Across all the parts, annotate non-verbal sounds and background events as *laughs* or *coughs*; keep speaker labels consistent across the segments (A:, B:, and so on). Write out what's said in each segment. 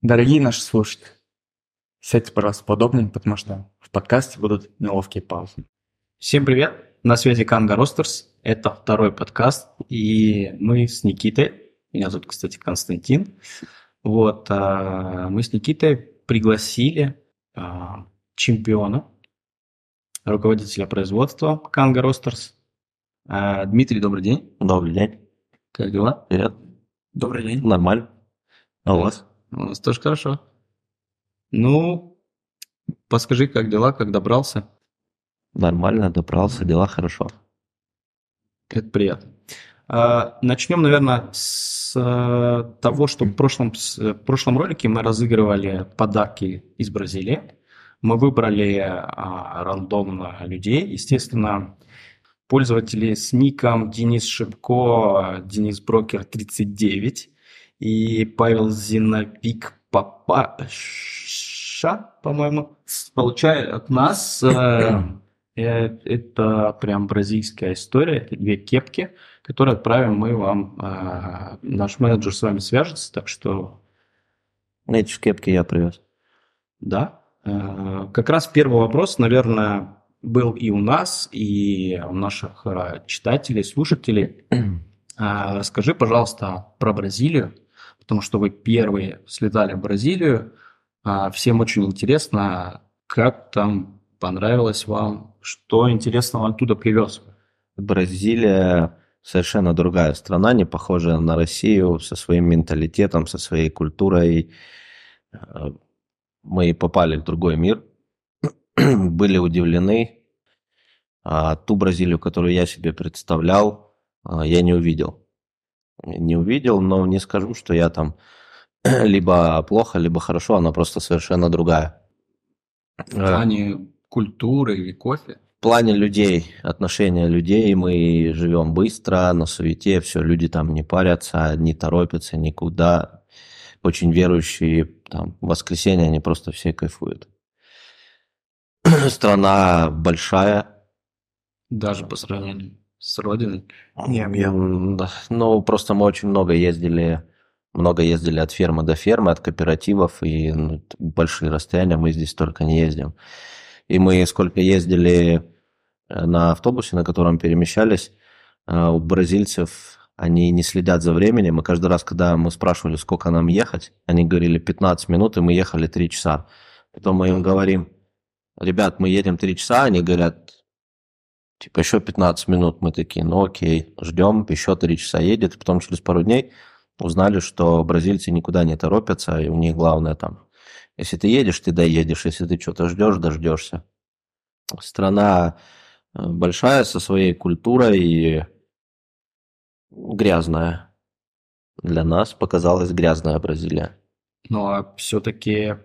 A: Дорогие наши слушатели, сядьте, пожалуйста, поудобнее, потому что в подкасте будут неловкие паузы.
B: Всем привет! На связи Канга Ростерс. Это второй подкаст, и мы с Никитой, меня зовут, кстати, Константин. Вот, а, мы с Никитой пригласили а, чемпиона, руководителя производства Канга Ростерс. А, Дмитрий, добрый день.
C: Добрый день.
B: Как дела?
C: Привет.
B: Добрый день.
C: Нормально. А у вас?
B: У нас тоже хорошо. Ну, подскажи, как дела, как добрался?
C: Нормально, добрался, дела хорошо.
B: Это приятно. А, Начнем, наверное, с э, того, что в прошлом, с- в прошлом ролике мы разыгрывали подарки из Бразилии. Мы выбрали а, рандомно людей. Естественно, пользователи с ником Денис Шибко, Денис Брокер 39 и Павел Зиновик Папаша, по-моему, получают от нас э, э, это прям бразильская история, это две кепки, которые отправим мы вам. э, Наш менеджер с вами свяжется, так что
C: Эти кепки я привез.
B: да. Э, Как раз первый вопрос, наверное, был и у нас, и у наших э, читателей, слушателей. *clears throat* А, Расскажи, пожалуйста, про Бразилию, потому что вы первые слетали в Бразилию. А, Всем очень интересно, как там понравилось вам, что интересного оттуда привез.
C: Бразилия совершенно другая страна, не похожая на Россию, со своим менталитетом, со своей культурой. Э, Мы попали в другой мир, *clears throat* были удивлены. А ту Бразилию, которую я себе представлял, а, я не увидел. Не увидел, но не скажу, что я там *clears throat* либо плохо, либо хорошо, она просто совершенно другая.
B: В плане культуры и кофе.
C: В плане людей, отношения людей, мы живем быстро, на суете, все, люди там не парятся, не торопятся никуда. Очень верующие, там, в воскресенье они просто все кайфуют. *clears throat* Страна большая,
B: Даже по сравнению с родиной.
C: М, да. Ну, просто мы очень много ездили, много ездили от фермы до фермы, от кооперативов, и ну, большие расстояния мы здесь только не ездим. И мы сколько ездили э, на автобусе, на котором перемещались, э, у бразильцев они не следят за временем, и каждый раз, когда мы спрашивали, сколько нам ехать, они говорили 15 минут, и мы ехали 3 часа. Потом мы им говорим, ребят, мы едем 3 часа, они говорят, Типа еще 15 минут мы такие, ну окей, ждем, еще 3 часа едет. И потом через пару дней узнали, что бразильцы никуда не торопятся, и у них главное там, если ты едешь, ты доедешь, если ты что-то ждешь, дождешься. Страна э, большая, со своей культурой и грязная. Для нас показалась грязная Бразилия.
B: Ну, а все-таки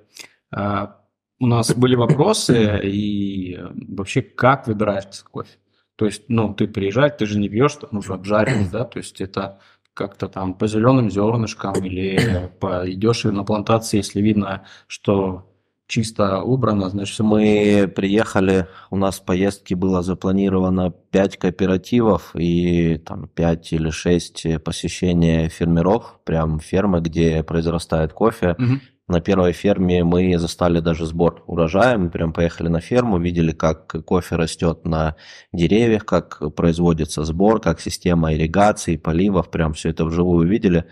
B: у нас были вопросы, и э, вообще как выбираешь кофе? То есть, ну, ты приезжаешь, ты же не пьешь, там уже обжаренный, *clears throat* да, то есть это как-то там по зеленым зернышкам или по, идешь на плантации, если видно, что чисто убрано, значит, всё
C: Мы приехали, у нас в поездке было запланировано 5 кооперативов и там 5 или 6 посещения фермеров, прям фермы, где произрастает кофе.
B: Мгм.
C: На первой ферме мы застали даже сбор урожая, мы прям поехали на ферму, видели, как кофе растет на деревьях, как производится сбор, как система ирригации, поливов, прям все это вживую видели,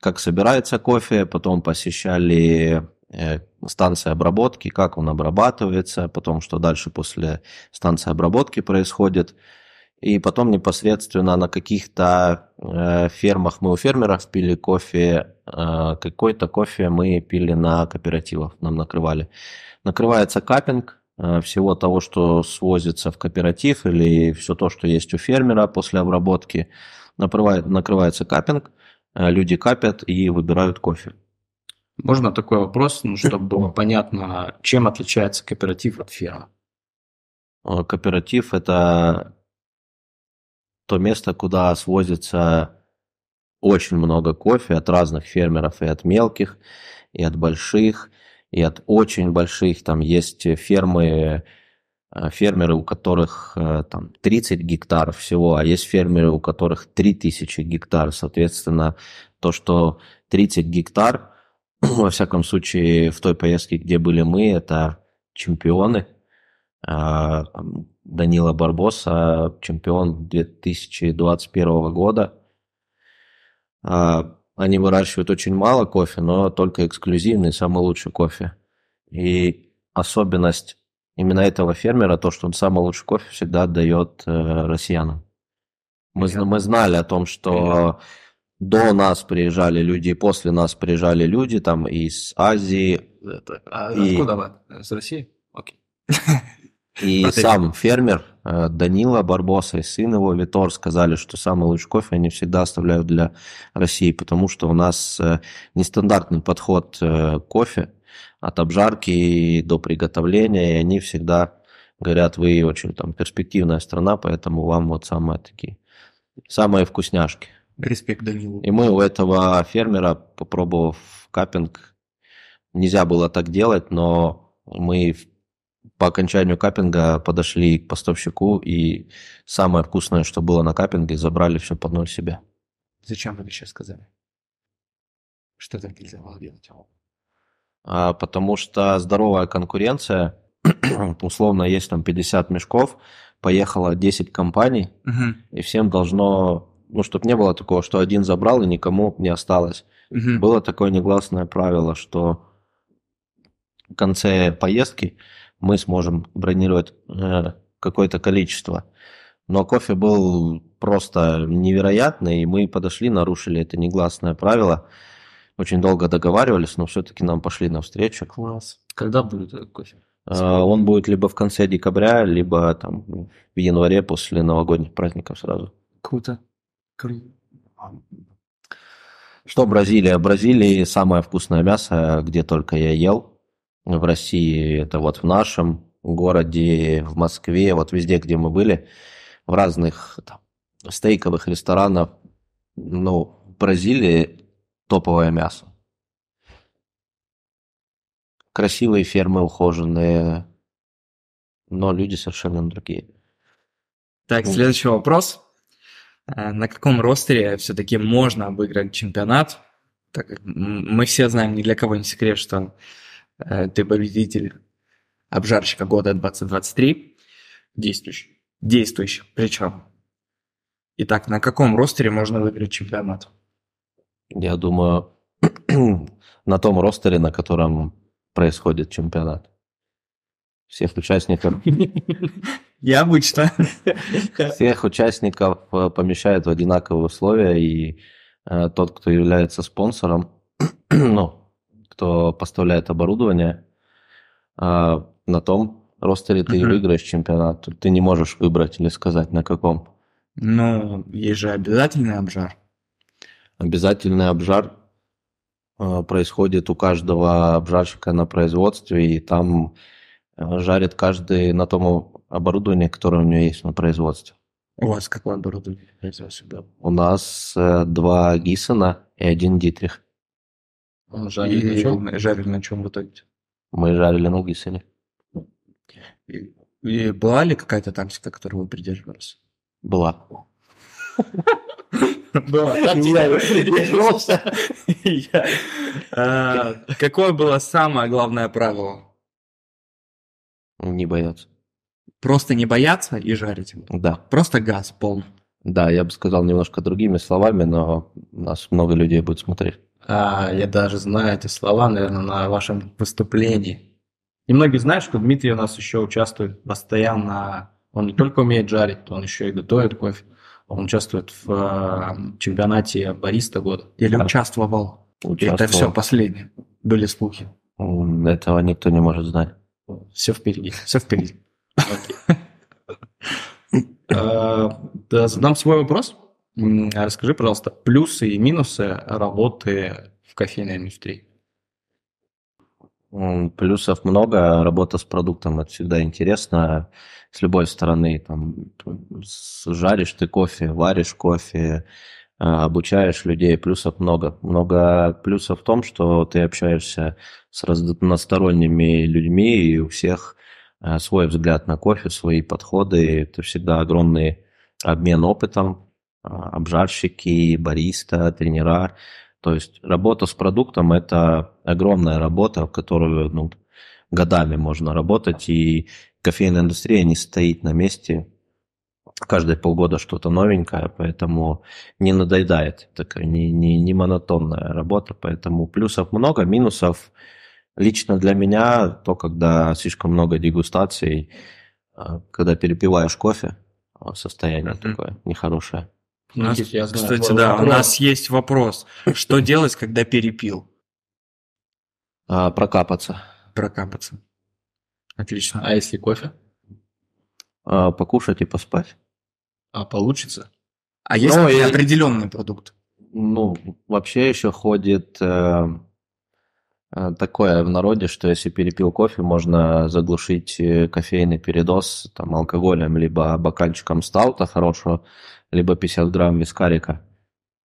C: как собирается кофе, потом посещали э, станции обработки, как он обрабатывается, потом что дальше после станции обработки происходит. И потом непосредственно на каких-то э, фермах мы у фермеров пили кофе, э, какой-то кофе мы пили на кооперативах, нам накрывали. Накрывается капинг э, всего того, что свозится в кооператив или все то, что есть у фермера после обработки. Накрывает, накрывается капинг, э, люди капят и выбирают кофе.
B: Можно такой вопрос, ну, чтобы было *coughs* понятно, чем отличается кооператив от фермы?
C: Э, Кооператив – это то место, куда свозится очень много кофе от разных фермеров, и от мелких, и от больших, и от очень больших. Там есть фермы, э, фермеры, у которых э, там 30 гектаров всего, а есть фермеры, у которых 3000 гектар. Соответственно, то, что 30 гектар, *clears throat* во всяком случае, в той поездке, где были мы, это чемпионы. Данила Барбоса, чемпион 2021 года. А, они выращивают очень мало кофе, но только эксклюзивный, самый лучший кофе. И особенность именно этого фермера, то, что он самый лучший кофе всегда отдает э, россиянам. Мы, мы знали о том, что до нас приезжали люди, после нас приезжали люди там из Азии.
B: Это, а и... откуда вы? С России? Окей. *laughs*
C: И Против. сам фермер э, Данила Барбоса и сын его Витор сказали, что самый лучший кофе они всегда оставляют для России, потому что у нас э, нестандартный подход э, к кофе от обжарки до приготовления, и они всегда говорят, вы очень там перспективная страна, поэтому вам вот самые такие, самые вкусняшки.
B: Респект Данилу.
C: И мы у этого фермера, попробовав капинг, нельзя было так делать, но мы по окончанию капинга подошли к поставщику и самое вкусное, что было на капинге, забрали все под ноль себе.
B: Зачем вы сейчас сказали? Что так нельзя было делать?
C: А, потому что здоровая конкуренция, *clears throat* условно, есть там 50 мешков, поехало 10 компаний, угу. и всем должно ну, чтобы не было такого, что один забрал и никому не осталось. Угу. Было такое негласное правило, что в конце поездки мы сможем бронировать э, какое-то количество. Но кофе был просто невероятный, и мы подошли, нарушили это негласное правило. Очень долго договаривались, но все-таки нам пошли навстречу.
B: Класс. Когда будет этот кофе?
C: Э, он будет либо в конце декабря, либо там в январе после новогодних праздников сразу.
B: Круто.
C: Что Бразилия? В Бразилии самое вкусное мясо, где только я ел. В России это вот в нашем городе, в Москве, вот везде, где мы были, в разных там, стейковых ресторанах. Ну, в Бразилии топовое мясо. Красивые фермы, ухоженные, но люди совершенно другие.
A: Так, следующий вопрос. Э, на каком ростере все-таки можно выиграть чемпионат. Так мы все знаем, ни для кого не секрет, что ты победитель обжарщика года 2023, действующий. Действующий, причем. Итак, на каком ростере можно выиграть чемпионат?
C: Я думаю, *clears throat* на том ростере, на котором происходит чемпионат. Всех участников *laughs*
A: Я обычно. *laughs*
C: Всех участников э, помещают в одинаковые условия, и э, тот, кто является спонсором, *clears throat* ну, кто поставляет оборудование, э, на том ростере ты выиграешь чемпионат. Ты не можешь выбрать или сказать, на каком.
A: Ну, есть же обязательный обжар.
C: Обязательный обжар происходит у каждого обжарщика на производстве, и там жарит каждый на том оборудование, которое у меня есть на производстве.
A: У вас какое оборудование?
C: У нас э, два Гиссена и один Дитрих.
A: Он жарили, и, на чем? жарили на чем в итоге?
C: Мы жарили на Гиссене.
A: И, и была ли какая-то тактика, которую вы придерживались?
C: Была. *laughs*
A: А, какое было самое главное правило?
C: Не бояться.
A: Просто не бояться и жарить.
C: Да.
A: Просто газ полный.
C: Да, я бы сказал немножко другими словами, но нас много людей будет смотреть.
B: А, я даже знаю эти слова, наверное, на вашем выступлении. И многие знают, что Дмитрий у нас еще участвует постоянно. Он не только умеет жарить, он еще и готовит кофе. Он участвует в э, чемпионате бариста года.
A: Или да. участвовал. участвовал. Это все последнее. Были слухи.
C: Этого никто не может знать.
B: Все впереди. Все впереди. *laughs* Э, задам свой вопрос. Расскажи, пожалуйста, плюсы и минусы работы в кофейной индустрии.
C: Плюсов много. Работа с продуктом это всегда интересно. С любой стороны, там, жаришь ты кофе, варишь кофе, э, обучаешь людей, плюсов много. Много плюсов в том, что ты общаешься с разносторонними людьми, и у всех Э, свой взгляд на кофе, свои подходы. Это всегда огромный обмен опытом. А, обжарщики, бариста, тренера. То есть работа с продуктом – это огромная работа, в которую ну, годами можно работать, и кофейная индустрия не стоит на месте, каждые полгода что-то новенькое, поэтому не надоедает, такая не, не, не монотонная работа, поэтому плюсов много, минусов лично для меня то, когда слишком много дегустаций, а, когда перепиваешь кофе, а, состояние mm-hmm. такое нехорошее.
A: У нас, я знаю, кстати, да, вопрос. у нас есть вопрос. Что делать, когда перепил?
C: А, прокапаться.
A: Прокапаться. Отлично.
B: А если кофе?
C: А, покушать и поспать.
B: А получится?
A: А есть ну, и... определенный продукт?
C: Ну, вообще еще ходит э, э, такое в народе, что если перепил кофе, можно заглушить э, кофейный передоз там, алкоголем, либо бокальчиком стаута хорошего, либо 50 грамм вискарика.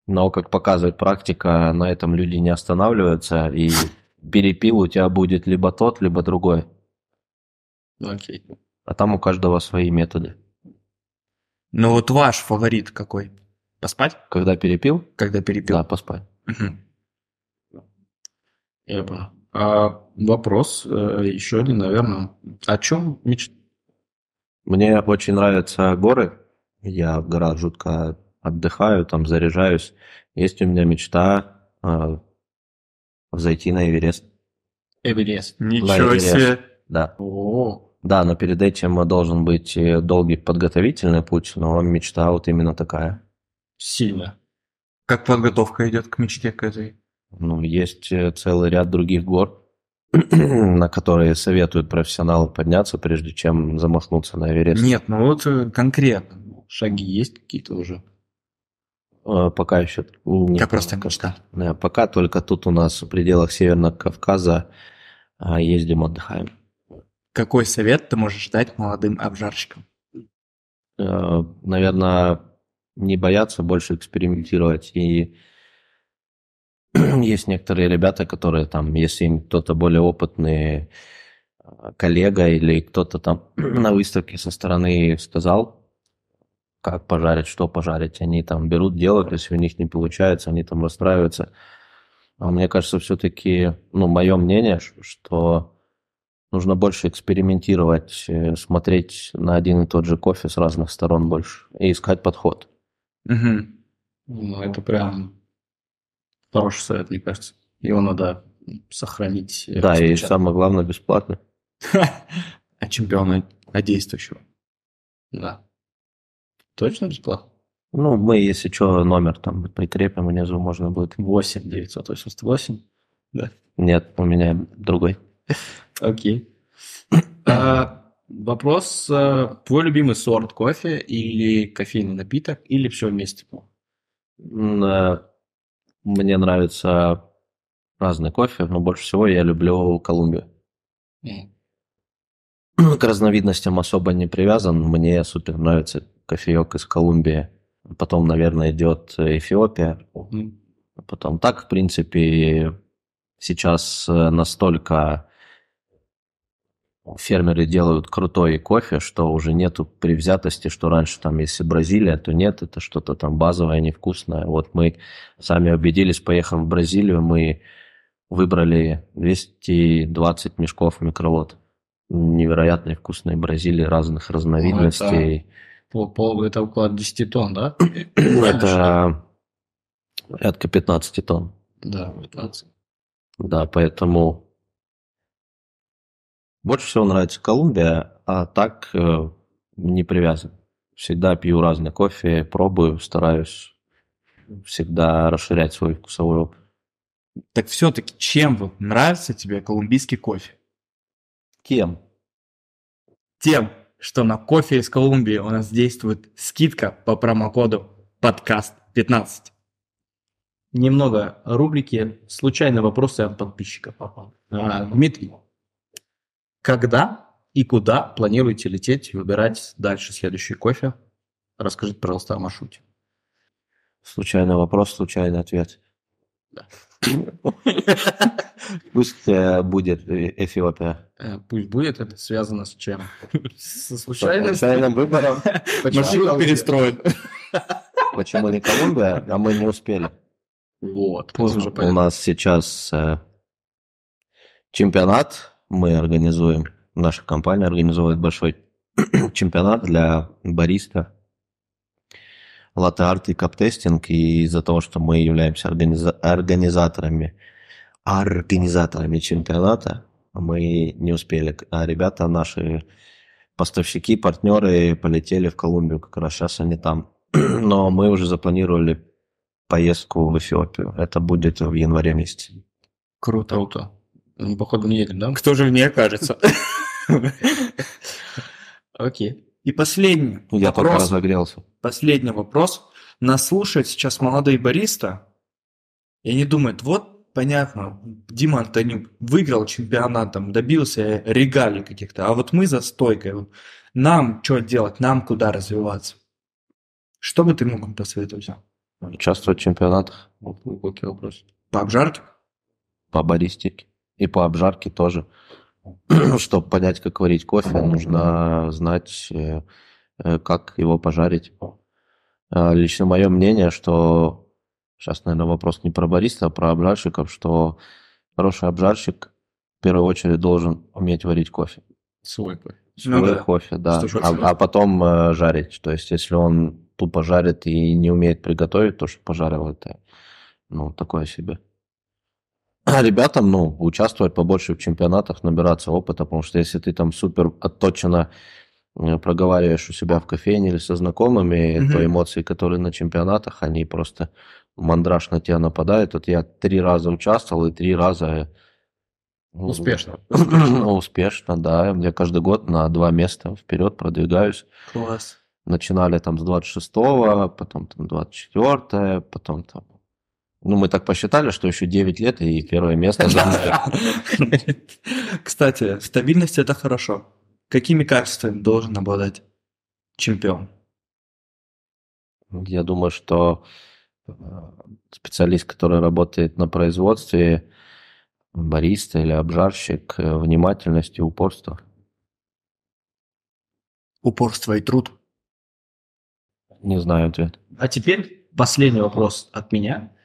C: Но, как показывает практика, на этом люди не останавливаются, и перепил у тебя будет либо тот, либо другой.
B: Окей.
C: А там у каждого свои методы.
A: Ну вот ваш фаворит какой? Поспать?
C: Когда перепил?
A: Когда перепил.
C: Да, поспать.
B: Угу. Понял. А вопрос э, еще один, наверное. О чем мечта?
C: Мне очень нравятся горы. Я в горах жутко отдыхаю, там заряжаюсь. Есть у меня мечта э, зайти на Эверест.
B: Эверест.
A: Ничего себе.
C: Да.
B: О,
C: да, но перед этим должен быть э, долгий подготовительный путь, но мечта вот именно такая.
B: Сильно.
A: Как подготовка идет к мечте к этой?
C: Ну, есть э, целый ряд других гор, *clears throat* на которые советуют профессионалы подняться, прежде чем замахнуться на Эверест.
A: Нет, ну вот э, конкретно.
B: Шаги есть какие-то уже?
C: Пока еще
A: нет. Как просто мечта.
C: Да, пока только тут у нас в пределах Северного Кавказа а, ездим, отдыхаем.
A: Какой совет ты можешь дать молодым обжарщикам?
C: Э, Наверное, не бояться больше экспериментировать. И *clears throat* есть некоторые ребята, которые там, если им кто-то более опытный э, коллега или кто-то там *clears throat* на выставке со стороны сказал, как пожарить, что пожарить, они там берут, делают, если у них не получается, они там расстраиваются. А мне кажется, все-таки, ну, мое мнение, что нужно больше экспериментировать, э, смотреть на один и тот же кофе с разных сторон больше и искать подход.
B: Угу. Ну, это прям хороший совет, мне кажется. Его надо сохранить.
C: Да, и самое главное, бесплатно. *laughs*
A: А чемпиона, а действующего?
B: Да. Точно бесплатно?
C: Ну, мы, если что, номер там прикрепим внизу, можно будет.
B: 8 988?
C: Да. Нет, у меня другой.
B: Окей. А, вопрос. А, твой любимый сорт кофе или кофейный напиток, или все вместе?
C: Мне нравится разный кофе, но больше всего я люблю Колумбию. К разновидностям особо не привязан. Мне супер нравится кофеек из Колумбии. Потом, наверное, идет Эфиопия. Потом так, в принципе, сейчас настолько фермеры делают крутой кофе, что уже нету привзятости, что раньше там, если Бразилия, то нет, это что-то там базовое, невкусное. Вот мы сами убедились, поехав в Бразилию, мы выбрали 220 мешков микролот. Невероятно вкусные Бразилии разных разновидностей.
B: Ну, это, по, это около 10 тонн, да?
C: это порядка 15 тонн.
B: Да, 15.
C: Да, поэтому больше всего нравится Колумбия, а так э, не привязан. Всегда пью разный кофе, пробую, стараюсь всегда расширять свой вкусовой опыт.
A: Так все-таки чем вот нравится тебе колумбийский кофе?
C: Кем?
A: Тем, что на кофе из Колумбии у нас действует скидка по промокоду подкаст 15.
B: Немного рубрики «Случайные вопросы от подписчиков». А, Дмитрий, когда и куда планируете лететь и выбирать дальше следующий кофе? Расскажите, пожалуйста, о маршруте.
C: Случайный вопрос, случайный ответ. *laughs* Пусть э, будет Эфиопия.
B: Э, пусть будет, это связано с чем? *laughs*
C: Со случайным, случайным *laughs* выбором.
A: Маршрут перестроен. *laughs*
C: Почему не Колумбия, а мы не успели?
B: Вот,
A: Поздно.
B: уже
C: У нас сейчас э, чемпионат мы организуем, наша компания организует большой *clears throat* чемпионат для бариста, латте-арт и каптестинг, и из-за того, что мы являемся организа- организаторами, организаторами чемпионата, мы не успели, а ребята наши поставщики, партнеры полетели в Колумбию, как раз сейчас они там. *clears throat* Но мы уже запланировали поездку в Эфиопию. Это будет в январе месяце.
A: Круто.
B: Круто. Ну, походу, не едем, да?
A: Кто же мне кажется? *laughs*
B: Окей.
A: И последний
C: Я только
A: вопрос.
C: разогрелся.
A: Последний вопрос. Нас слушают сейчас молодые бариста, и они думают, вот, понятно, Дима Антонюк выиграл чемпионат, там, добился регалий каких-то, а вот мы за стойкой. Вот Нам что делать, нам куда развиваться? Что бы ты мог им посоветовать?
C: Участвовать в чемпионатах
B: Глубокий вопрос.
A: По обжарке?
C: по баристике и по обжарке тоже. *clears throat* Чтобы понять, как варить кофе, нужно знать, э, э, как его пожарить. А, Лично мое мнение, что сейчас, наверное, вопрос не про бариста, а про обжарщиков, что хороший обжарщик в первую очередь должен уметь варить кофе.
B: Свой кофе.
A: Ну
C: Свой
A: да.
C: кофе, да. А, а потом э, жарить. То есть, если он тупо жарит и не умеет приготовить, то, что пожарил, это, ну, такое себе. А ребятам, ну, участвовать побольше в чемпионатах, набираться опыта, потому что если ты там супер отточенно э, проговариваешь у себя в кофейне или со знакомыми,
A: Мгм.
C: то эмоции, которые на чемпионатах, они просто мандраж на тебя нападает. Вот я три раза участвовал и три раза... ну,
B: Успешно. *clears throat*
C: успешно, да. Я каждый год на два места вперед продвигаюсь.
A: Класс.
C: Начинали там с 26-го, потом там 24 потом там... Ну, мы так посчитали, что еще 9 лет и первое место заняли.
A: Кстати, стабильность это хорошо. Какими качествами должен обладать чемпион?
C: Я думаю, что э, специалист, который работает на производстве, бариста или обжарщик, э, внимательность и упорство.
A: Упорство и труд.
C: Не знаю ответ.
B: А теперь последний вопрос от меня.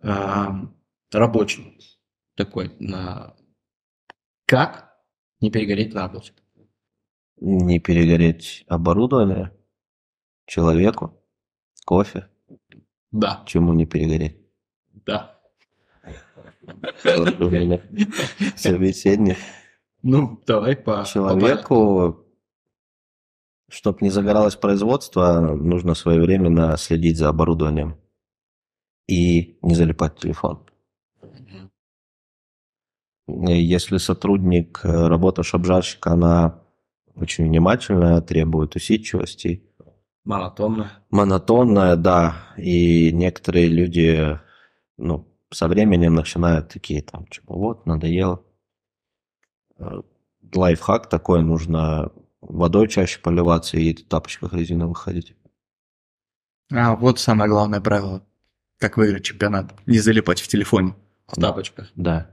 B: А, рабочий. Такой. На... Как не перегореть на работе?
C: Не перегореть оборудование, человеку, кофе,
B: Да.
C: чему не перегореть.
B: Да.
C: У меня собеседник.
B: Ну, давай по...
C: Человеку, чтобы не загоралось производство, нужно своевременно следить за оборудованием и не залипать в телефон. Если сотрудник, э, работа шабжарщика, она очень внимательная, требует усидчивости,
B: Монотонно.
C: монотонная, да, и некоторые люди, ну, со временем начинают такие там, типа, вот, надоело. Э, Лайфхак такой, нужно водой чаще поливаться и в тапочках резиновых ходить.
A: А вот самое главное правило. Как выиграть чемпионат. Не залипать в телефоне.
B: В тапочках.
C: Да.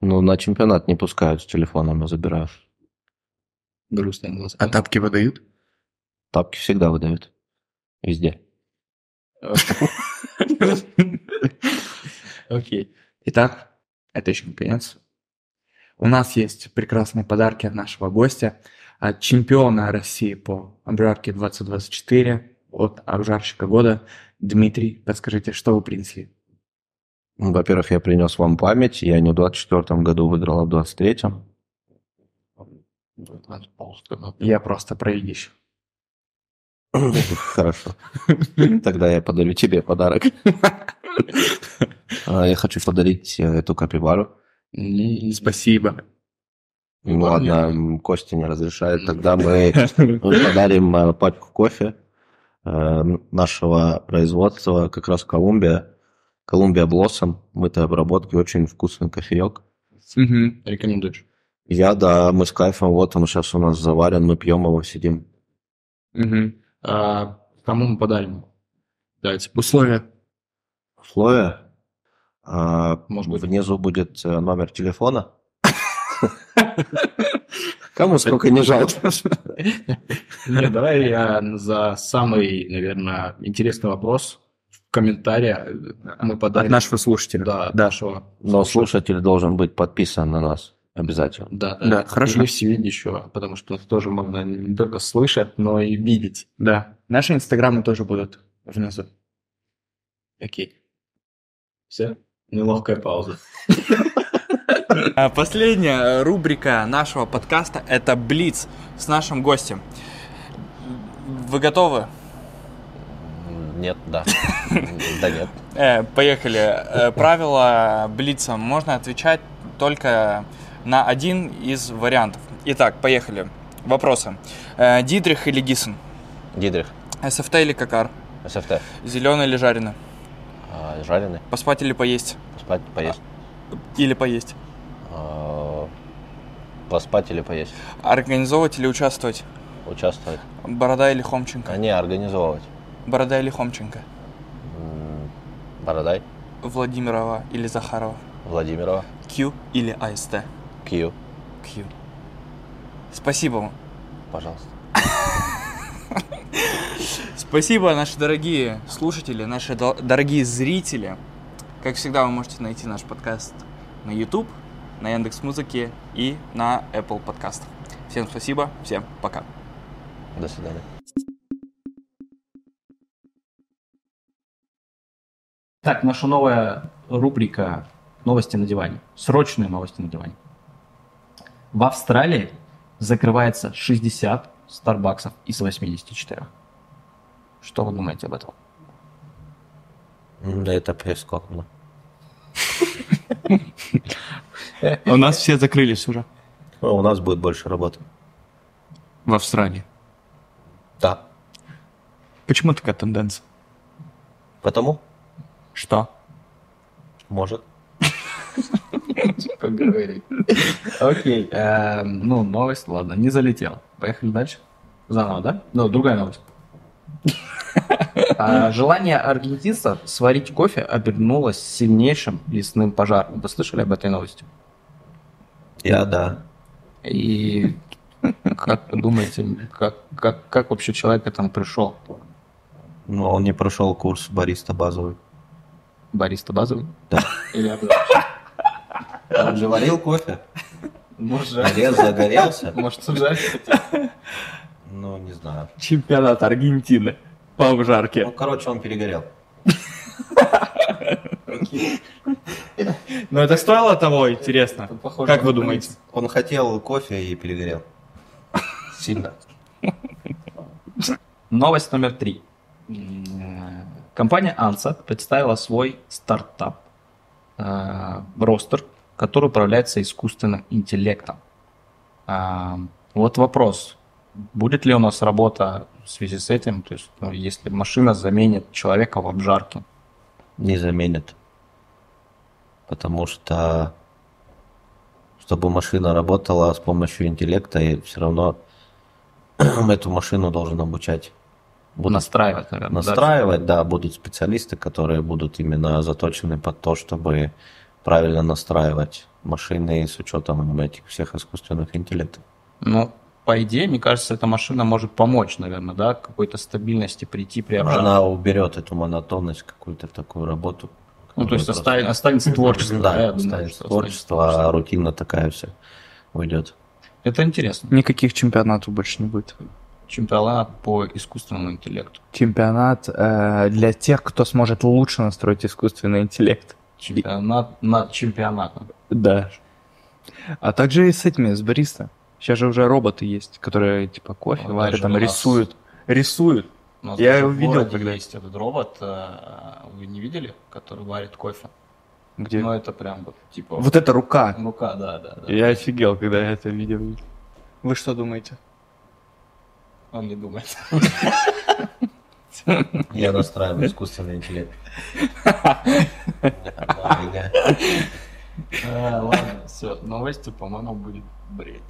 C: Ну, на чемпионат не пускают с телефоном, а забирают.
B: Грустные глаза.
A: А тапки выдают?
C: Тапки всегда выдают. Везде.
B: Окей.
A: Итак, это еще не конец. У нас есть прекрасные подарки от нашего гостя, от чемпиона России по обжарке 2024, от обжарщика года. Дмитрий, подскажите, что вы принесли?
C: Ну, Во-первых, я принес вам память. Я не в 24 году выиграл, а в 23-м.
A: Я просто проигрыш.
C: Хорошо. Тогда я подарю тебе подарок. А, Я хочу подарить эту капибару.
A: Спасибо.
C: Ну ладно, Костя не разрешает. Тогда мы подарим э, пачку кофе э, нашего производства, как раз Колумбия. Колумбия Блоссом, мытой обработки, очень вкусный кофеек.
A: Мгм.
B: Рекомендуешь?
C: Я, да, мы с кайфом, вот он сейчас у нас заварен, мы пьем его, сидим.
A: Мгм.
B: А, кому мы подарим? Давайте.
A: Условия.
C: Условия. А,
B: Может быть.
C: Внизу будет э, номер телефона. *laughs* Кому сколько не жалко.
B: Не, давай я за самый, наверное, интересный вопрос. В комментария мы подарим.
A: От нашего слушателя.
B: Да,
A: Да.
B: нашего.
C: Но слушатель должен быть подписан на нас обязательно.
B: Да,
A: Да, хорошо.
B: Или все еще, потому что тоже можно не только слышать, но и видеть.
A: Да. Наши инстаграмы тоже будут внизу.
B: Окей. Все? Неловкая пауза. *laughs*
A: А, Последняя рубрика нашего подкаста – это Блиц с нашим гостем. Вы готовы?
C: Нет, да. *laughs* Да нет.
A: Э, поехали. Э, правила Блица. Можно отвечать только на один из вариантов. Итак, поехали. Вопросы. Э, Дидрих или Гиссен?
C: Дидрих,
A: СФТ или Какар?
C: СФТ.
A: Зеленый или жареный?
C: А, Жареный,
A: Поспать или поесть?
C: поспать, поесть.
A: Или поесть?
C: А, Поспать или поесть?
A: Организовывать или участвовать?
C: Участвовать.
A: Борода или Хомченко?
C: А не организовывать.
A: Борода или Хомченко?
C: Бородай,
A: Владимирова или Захарова?
C: Владимирова,
A: Q или АСТ?
C: Кью.
A: Q. Спасибо вам.
C: Пожалуйста. *laughs*
A: Спасибо, наши дорогие слушатели, наши до- дорогие зрители. Как всегда, вы можете найти наш подкаст на YouTube, на Яндекс Музыке и на Apple подкастах. Всем спасибо, всем пока.
C: До свидания.
B: Так, наша новая рубрика «Новости на диване». Срочные новости на диване. В Австралии закрывается 60 Старбаксов из 84. Что вы думаете об этом?
C: Да это прискорбно.
A: У нас все закрылись уже.
C: У нас будет больше работы.
A: В Австралии.
C: Да.
A: Почему такая тенденция?
C: Потому?
A: Что?
C: Может.
B: Поговорить. Окей. эм, Ну, новость, ладно, не залетел. Поехали дальше. Заново, да? Ну, другая новость. А, Желание аргентинцев сварить кофе обернулось сильнейшим лесным пожаром. Вы слышали об этой новости?
C: Я да.
B: И как вы думаете, как, как, как вообще человек к этому пришел?
C: Но он не прошел курс бариста базовый.
B: Бариста базовый?
C: Да.
B: Или?
C: Он же варил кофе.
B: Может,
C: Горел, загорелся.
B: Может, жарить?
C: Ну, не знаю.
A: Чемпионат Аргентины по обжарке.
C: Ну, короче, он перегорел.
A: Но это стоило того, интересно? Как вы думаете?
C: Он хотел кофе и перегорел. Сильно.
B: Новость номер три. Компания Ansa представила свой стартап э, ростер, который управляется искусственным интеллектом. А, Вот вопрос. Будет ли у нас работа в связи с этим? То есть, ну, если машина заменит человека в обжарке?
C: Не заменит. Потому что, чтобы машина работала с помощью интеллекта, и все равно *clears throat* эту машину должен обучать. Будут
B: Настраивать, наверное. да?
C: настраивать, да, будут специалисты, которые будут именно заточены под то, чтобы правильно настраивать машины с учетом этих всех искусственных интеллектов.
B: Ну, по идее, мне кажется, эта машина может помочь, наверное, да, к какой-то стабильности прийти при обжарке.
C: Она уберет эту монотонность, какую-то такую работу.
B: Ну, то есть
C: которая
B: оста- останется творчество.
C: Да,
B: я думаю,
C: останется
B: что
C: творчество, а рутина такая вся уйдет.
B: Это интересно.
A: Никаких чемпионатов больше не будет.
B: Чемпионат по искусственному интеллекту.
A: Чемпионат э, для тех, кто сможет лучше настроить искусственный интеллект.
B: Чемпионат над чемпионатом.
A: Да. А также и с этими, с бариста. Сейчас же уже роботы есть, которые типа кофе
B: Вот
A: варят, там рисуют. Рисуют. Я его видел когда.
B: есть этот робот, э, вы не видели, который варит кофе?
A: Где?
B: Ну, это прям вот, типа...
A: Вот эта рука.
B: Рука, да, да, да.
A: Я офигел, когда я это видел. Вы что думаете?
B: Он не думает. *laughs*
C: Я настраиваю искусственный интеллект. *laughs*
B: Э, Ладно, все, новости, по-моему, будет бред.